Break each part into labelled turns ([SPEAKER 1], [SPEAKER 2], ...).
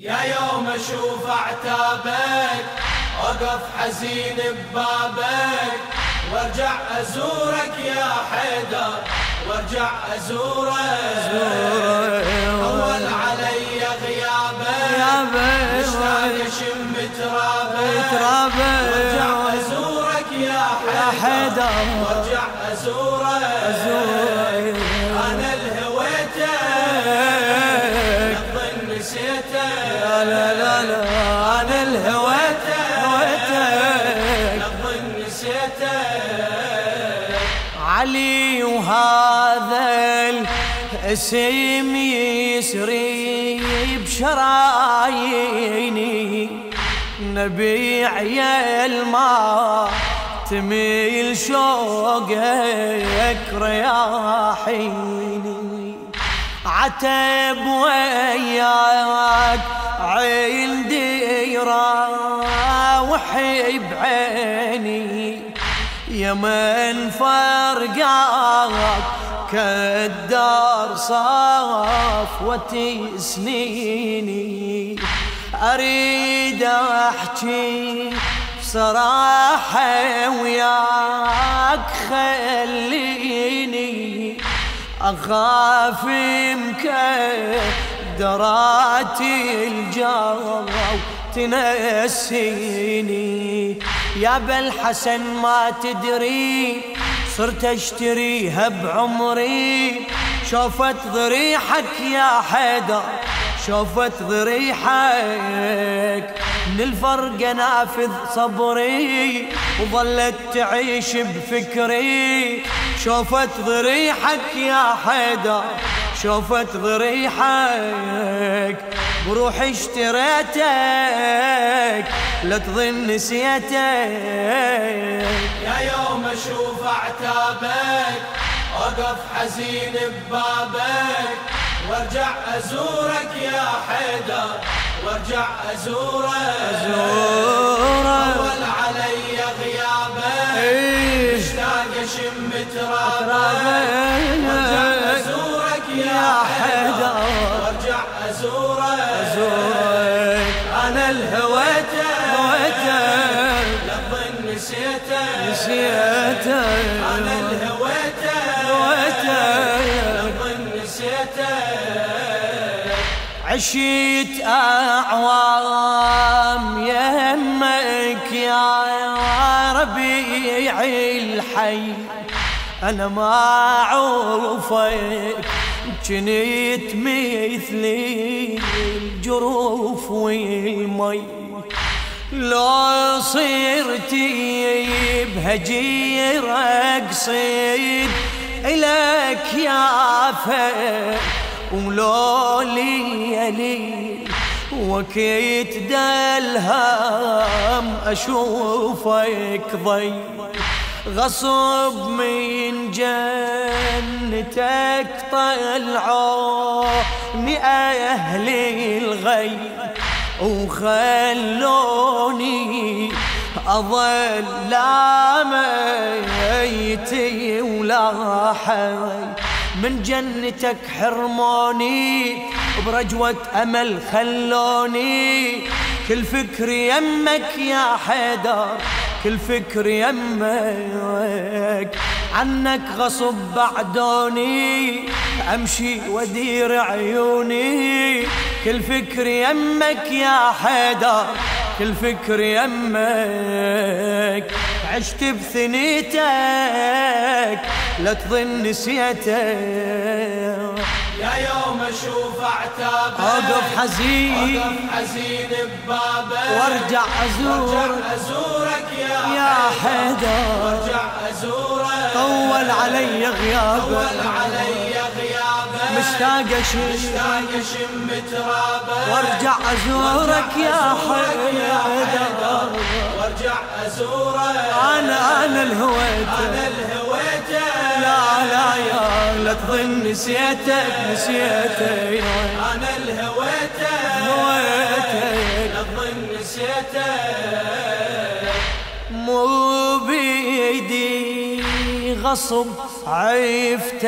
[SPEAKER 1] يا يوم أشوف أعتابك أوقف حزين ببابك. وارجع أزورك يا حيدر وارجع أزورك. اول علي غيابك مشتاق أشم ترابك. وارجع أزورك يا حيدر. وارجع أزورك.
[SPEAKER 2] لا لا لا أنا الهويته. هويتك
[SPEAKER 1] الظن نسيته.
[SPEAKER 2] علي وهذا الاسم يسري بشراييني. نبي عيال ما تميل شوقك رياحيني. عتب وياك عين ديرة وحي بعيني يا من فرقاك كالدار صفوة سنيني أريد أحكي بصراحة وياك خليني أخاف مكدرات الجو تنسيني يا بالحسن ما تدري صرت أشتريها بعمري. شوفت ضريحك يا حيدر شوفت ضريحك. من الفرق نافذ صبري وظلت تعيش بفكري. شوفت ضريحك يا حيدر شوفت ضريحك بروحي اشتريتك لا تظن نسيتك.
[SPEAKER 1] يا يوم أشوف أعتابك أوقف حزين ببابك وأرجع أزورك يا حيدر. وارجع ازورك
[SPEAKER 2] ازورك
[SPEAKER 1] اول علي غيابك.
[SPEAKER 2] إيه.
[SPEAKER 1] مشتاق اشم ترابك.
[SPEAKER 2] عشيت أعوام يمك يا ربيع الحي. أنا ما أعرفك جنيت مثلي الجروف والمي. لو صرت بهجير اقصد الك يا فك ولو ليلي وكيت دلهم أشوفك ضي. غصب من جنتك طلعوني أهلي الغي. وخلوني أظل لا ميتي ولا حي. من جنتك حرموني برجوة أمل خلوني. كل فكر يمك يا حيدر كل فكر يمك عنك غصب بعدوني. أمشي ودير عيوني كل فكر يمك يا حيدر كل فكر يمك. عشت بثنيتك لا تظن نسيتك.
[SPEAKER 1] يا يوم أشوف أعتابك
[SPEAKER 2] اوقف حزين
[SPEAKER 1] اوقف حزين ببابك.
[SPEAKER 2] وارجع ازور
[SPEAKER 1] وارجع أزورك يا,
[SPEAKER 2] يا حيدر.
[SPEAKER 1] وارجع أزورك.
[SPEAKER 2] طول علي غيابك.
[SPEAKER 1] طول علي غيابك.
[SPEAKER 2] مشتاق أشم
[SPEAKER 1] مشتاق أشم ترابك
[SPEAKER 2] وارجع أزورك يا حيدر.
[SPEAKER 1] وارجع ازورك
[SPEAKER 2] أنا أنا الهويت.
[SPEAKER 1] أنا الهويته
[SPEAKER 2] لا لا يا لا تظن نسيتك نسيتك
[SPEAKER 1] أنا الهويته
[SPEAKER 2] هويتك
[SPEAKER 1] الظن نسيته
[SPEAKER 2] مو بيدي غصب عفتك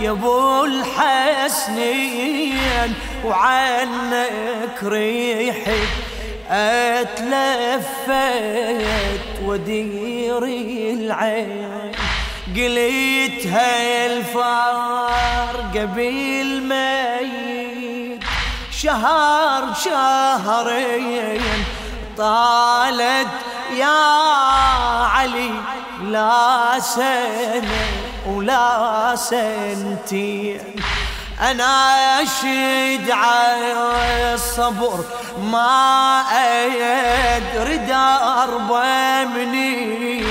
[SPEAKER 2] يا أبو الحسنين وعنك عنك ريحي. أتلفت ودير العين. الفار قبيل ميت. شهر شهرين طالت يا علي. لا سنة ولا سنتين. أنا أشد على الصبر ما أدري دربه منين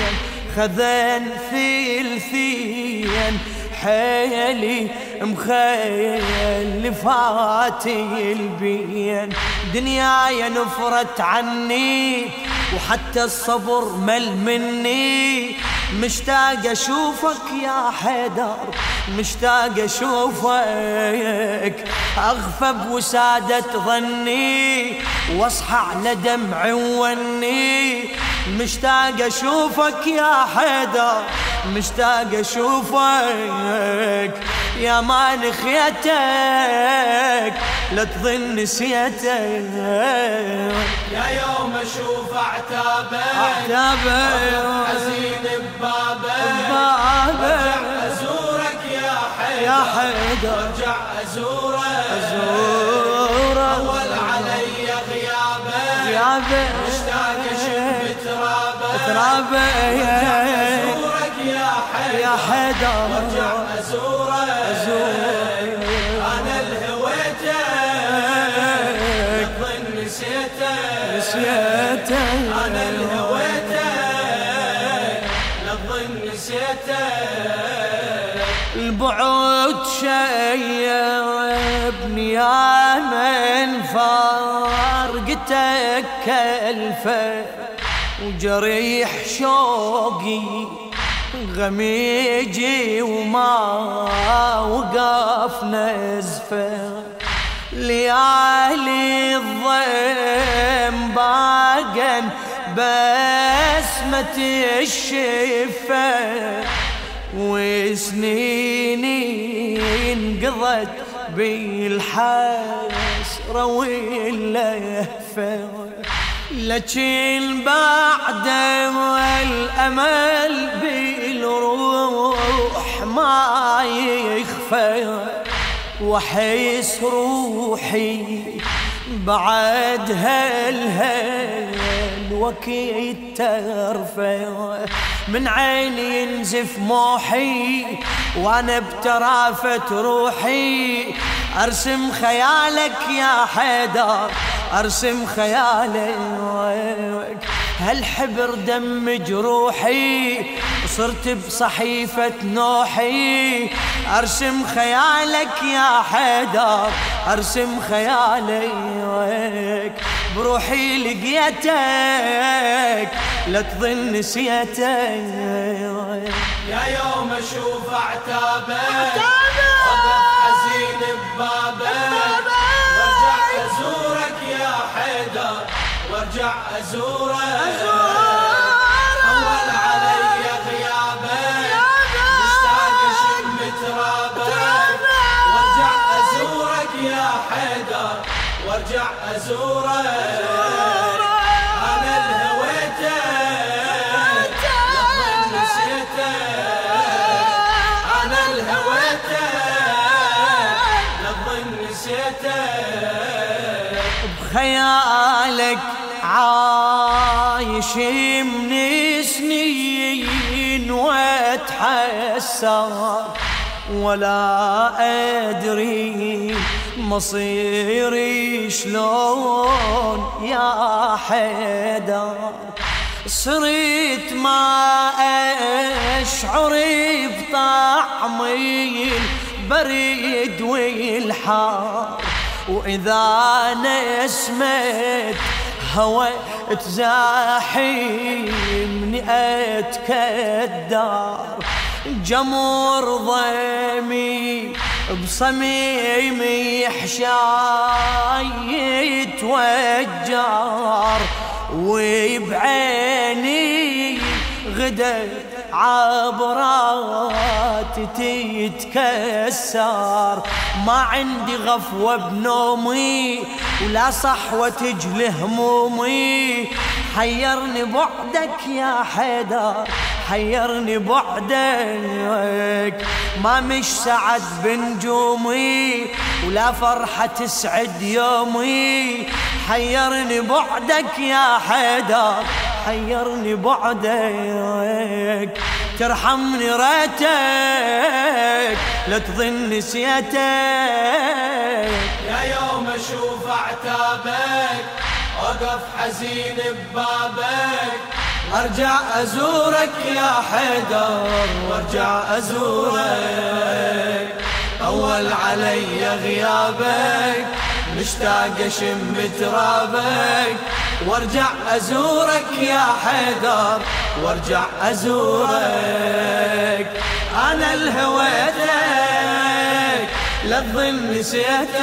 [SPEAKER 2] خذن ثلثين حيلي مخيل فاتي البين. دنياي نفرت عني وحتى الصبر مل مني. مشتاق أشوفك يا حيدر مشتاق أشوفك. اغفى بوسادة ظني واصحى على دمع وني. مشتاق أشوفك يا حيدر مشتاق أشوفك يا ما نخيتك لا تظن نسيتك.
[SPEAKER 1] يا يوم أشوف أعتابك
[SPEAKER 2] أعتابك.
[SPEAKER 1] حزين ببابك.
[SPEAKER 2] بابك
[SPEAKER 1] ازورك يا حيدر وارجع ازورك
[SPEAKER 2] ازورك
[SPEAKER 1] اول علي غيابك
[SPEAKER 2] غيابك
[SPEAKER 1] مشتاق اشم ترابك
[SPEAKER 2] ترابك
[SPEAKER 1] ازورك يا حيدر.
[SPEAKER 2] يا حيدر.
[SPEAKER 1] وارجع ازورك أنا الهويتك ظن نسيتك
[SPEAKER 2] نسيتك
[SPEAKER 1] أنا
[SPEAKER 2] البعد شيبني يا من فارقتك كلفه وجريح شوقي غميجي وما وقف نزفة. ليالي الضيم باقن بسمة الشفة. وسنيني انقضت بالحسرة واللهفة لكن بعد الأمل بالروح ما يخفى واحس روحي بعد هالهل وكيت ترفع من عيني ينزف موحي وأنا بترافة روحي. أرسم خيالك يا حيدر أرسم خيالك. هالحبر دم جروحي صرت بصحيفة نوحي. أرسم خيالك يا حيدر أرسم خيالك بروحي لقيتك لا تظن نسيتك
[SPEAKER 1] يا يوم أشوف أعتابك وقف حزين ببابك. وارجع ازورك اول علي غيابك مشتاق اشم ترابك وارجع أزورك يا حيدر. وارجع ازورك أنا الهويتك لظن نسيتك أنا الهويتك لظن نسيتك
[SPEAKER 2] بخيالك عايش من سنين واتحسر ولا أدري مصيري شلون يا حيدر. صرت ما أشعر بطعم البريد والحار. وإذا نسمت هوى تزاحمني أتكدر. جمر ضيمي بصميمي حشاي يتوجر وبعيني غدت عبرات تتكسر. ما عندي غفوة بنومي ولا صحوة تجلي همومي. حيرني بعدك يا حيدر حيرني بعدك. ما مش سعد بنجومي ولا فرحة تسعد يومي. حيرني بعدك يا حيدر حيرني بعدك. ترحمني ريتك لا تظن نسيتك.
[SPEAKER 1] يا يوم أشوف أعتابك. وقف حزين ببابك.
[SPEAKER 2] أرجع أزورك يا حيدر وارجع أزورك. اول علي غيابك مشتاق أشم ترابك. وارجع أزورك يا حيدر وارجع أزورك. أنا الهويتك لا تظن نسيتك.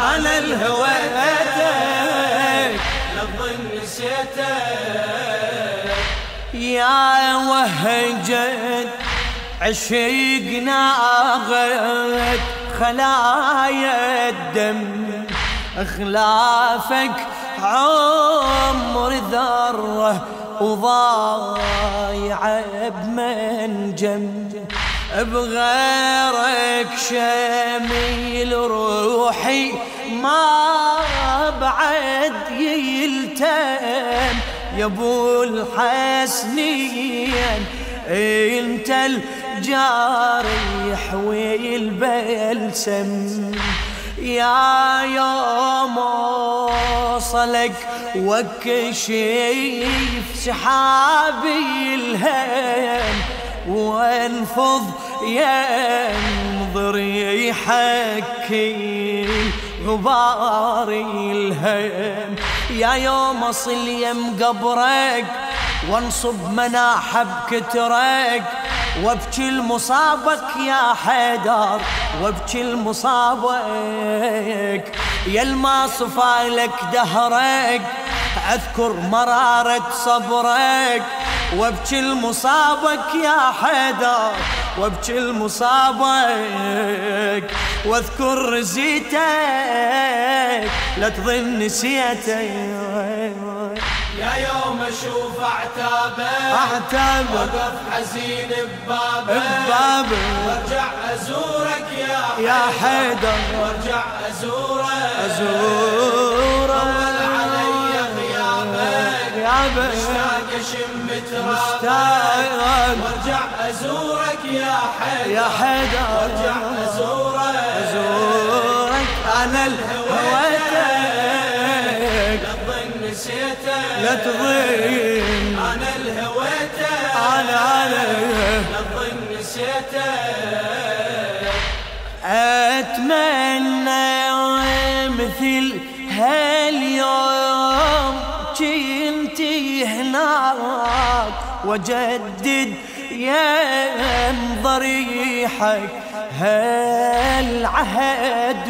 [SPEAKER 2] أنا الهويتك
[SPEAKER 1] لا تظن نسيتك.
[SPEAKER 2] يا وهجت عشقنا غد خلايا الدم خلافك عمر ذرة وضايع بمنجم. بغيرك شميل روحي ما بعد يلتم يا أبو الحسنين. إنت الجارح والبلسم. يا يوم وصلك وكشيف سحابي الهم. وانفض ينظر يحكي. غباري الهم يا يوم اصل يم قبرك وانصب مناحب كترك. وابكي المصابك يا حيدر وابكي المصابك. يا الما صفالك دهرك أذكر مرارة صبرك. وابكي المصابك يا حيدر. وابكي المصابك واذكر رزيتك لا تظن نسيتك
[SPEAKER 1] يا يوم أشوف أعتابك
[SPEAKER 2] اعتابك
[SPEAKER 1] وقف حزين ببابك.
[SPEAKER 2] ببابك.
[SPEAKER 1] وارجع أزورك يا
[SPEAKER 2] يا حيدر.
[SPEAKER 1] وارجع أزورك.
[SPEAKER 2] أزورك.
[SPEAKER 1] اول علي غيابك
[SPEAKER 2] غيابك
[SPEAKER 1] مشتاق اشم
[SPEAKER 2] مشتاق
[SPEAKER 1] وارجع أزورك يا حيدر.
[SPEAKER 2] يا حيدر.
[SPEAKER 1] وارجع أزورك.
[SPEAKER 2] أزورك. أنا الهويتك.
[SPEAKER 1] لا تظن نسيتك.
[SPEAKER 2] لا تظن.
[SPEAKER 1] أنا الهويتك.
[SPEAKER 2] أنا أنا
[SPEAKER 1] لا تظن نسيتك
[SPEAKER 2] وجدد يا ضريحك هالعهد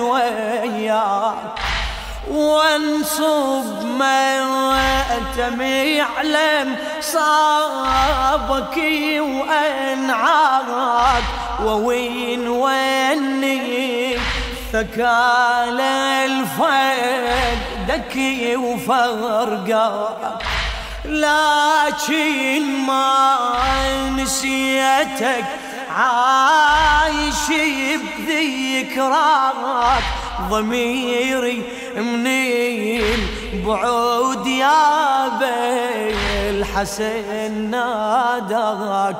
[SPEAKER 2] وياك؟ وانصب ماتم يعلم صابك وأنعاك. ووين وني ثكال الفقدك وفرقاك. لكن ما نسيتك. عايش بذكراك ضميري منين بعود يا الحسن ناداك.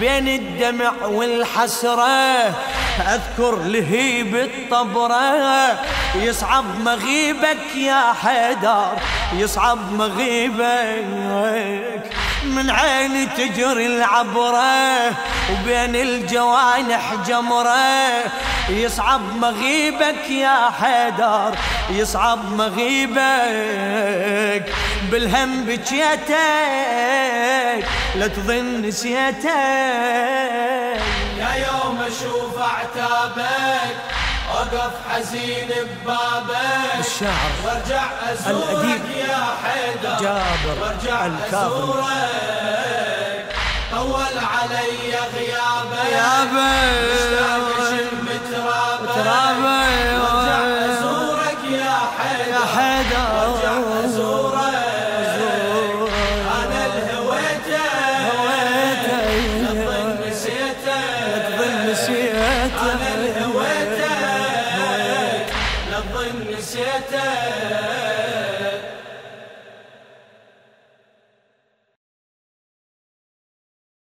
[SPEAKER 2] بين الدمع والحسرة أذكر لهيب الطبرة. يصعب مغيبك يا حيدر يصعب مغيبك. من عيني تجري العبرة وبين الجوانح جمرة يصعب مغيبك يا حيدر يصعب مغيبك. بالهم بجيتك لا تظن نسيتك.
[SPEAKER 1] يا يوم أشوف اعتابك وقف حزين ببابك.
[SPEAKER 2] الشعر
[SPEAKER 1] وارجع أزورك
[SPEAKER 2] الأديب
[SPEAKER 1] يا حيدر.
[SPEAKER 2] جابر
[SPEAKER 1] وارجع. أزورك. طول علي غيابك.
[SPEAKER 2] يا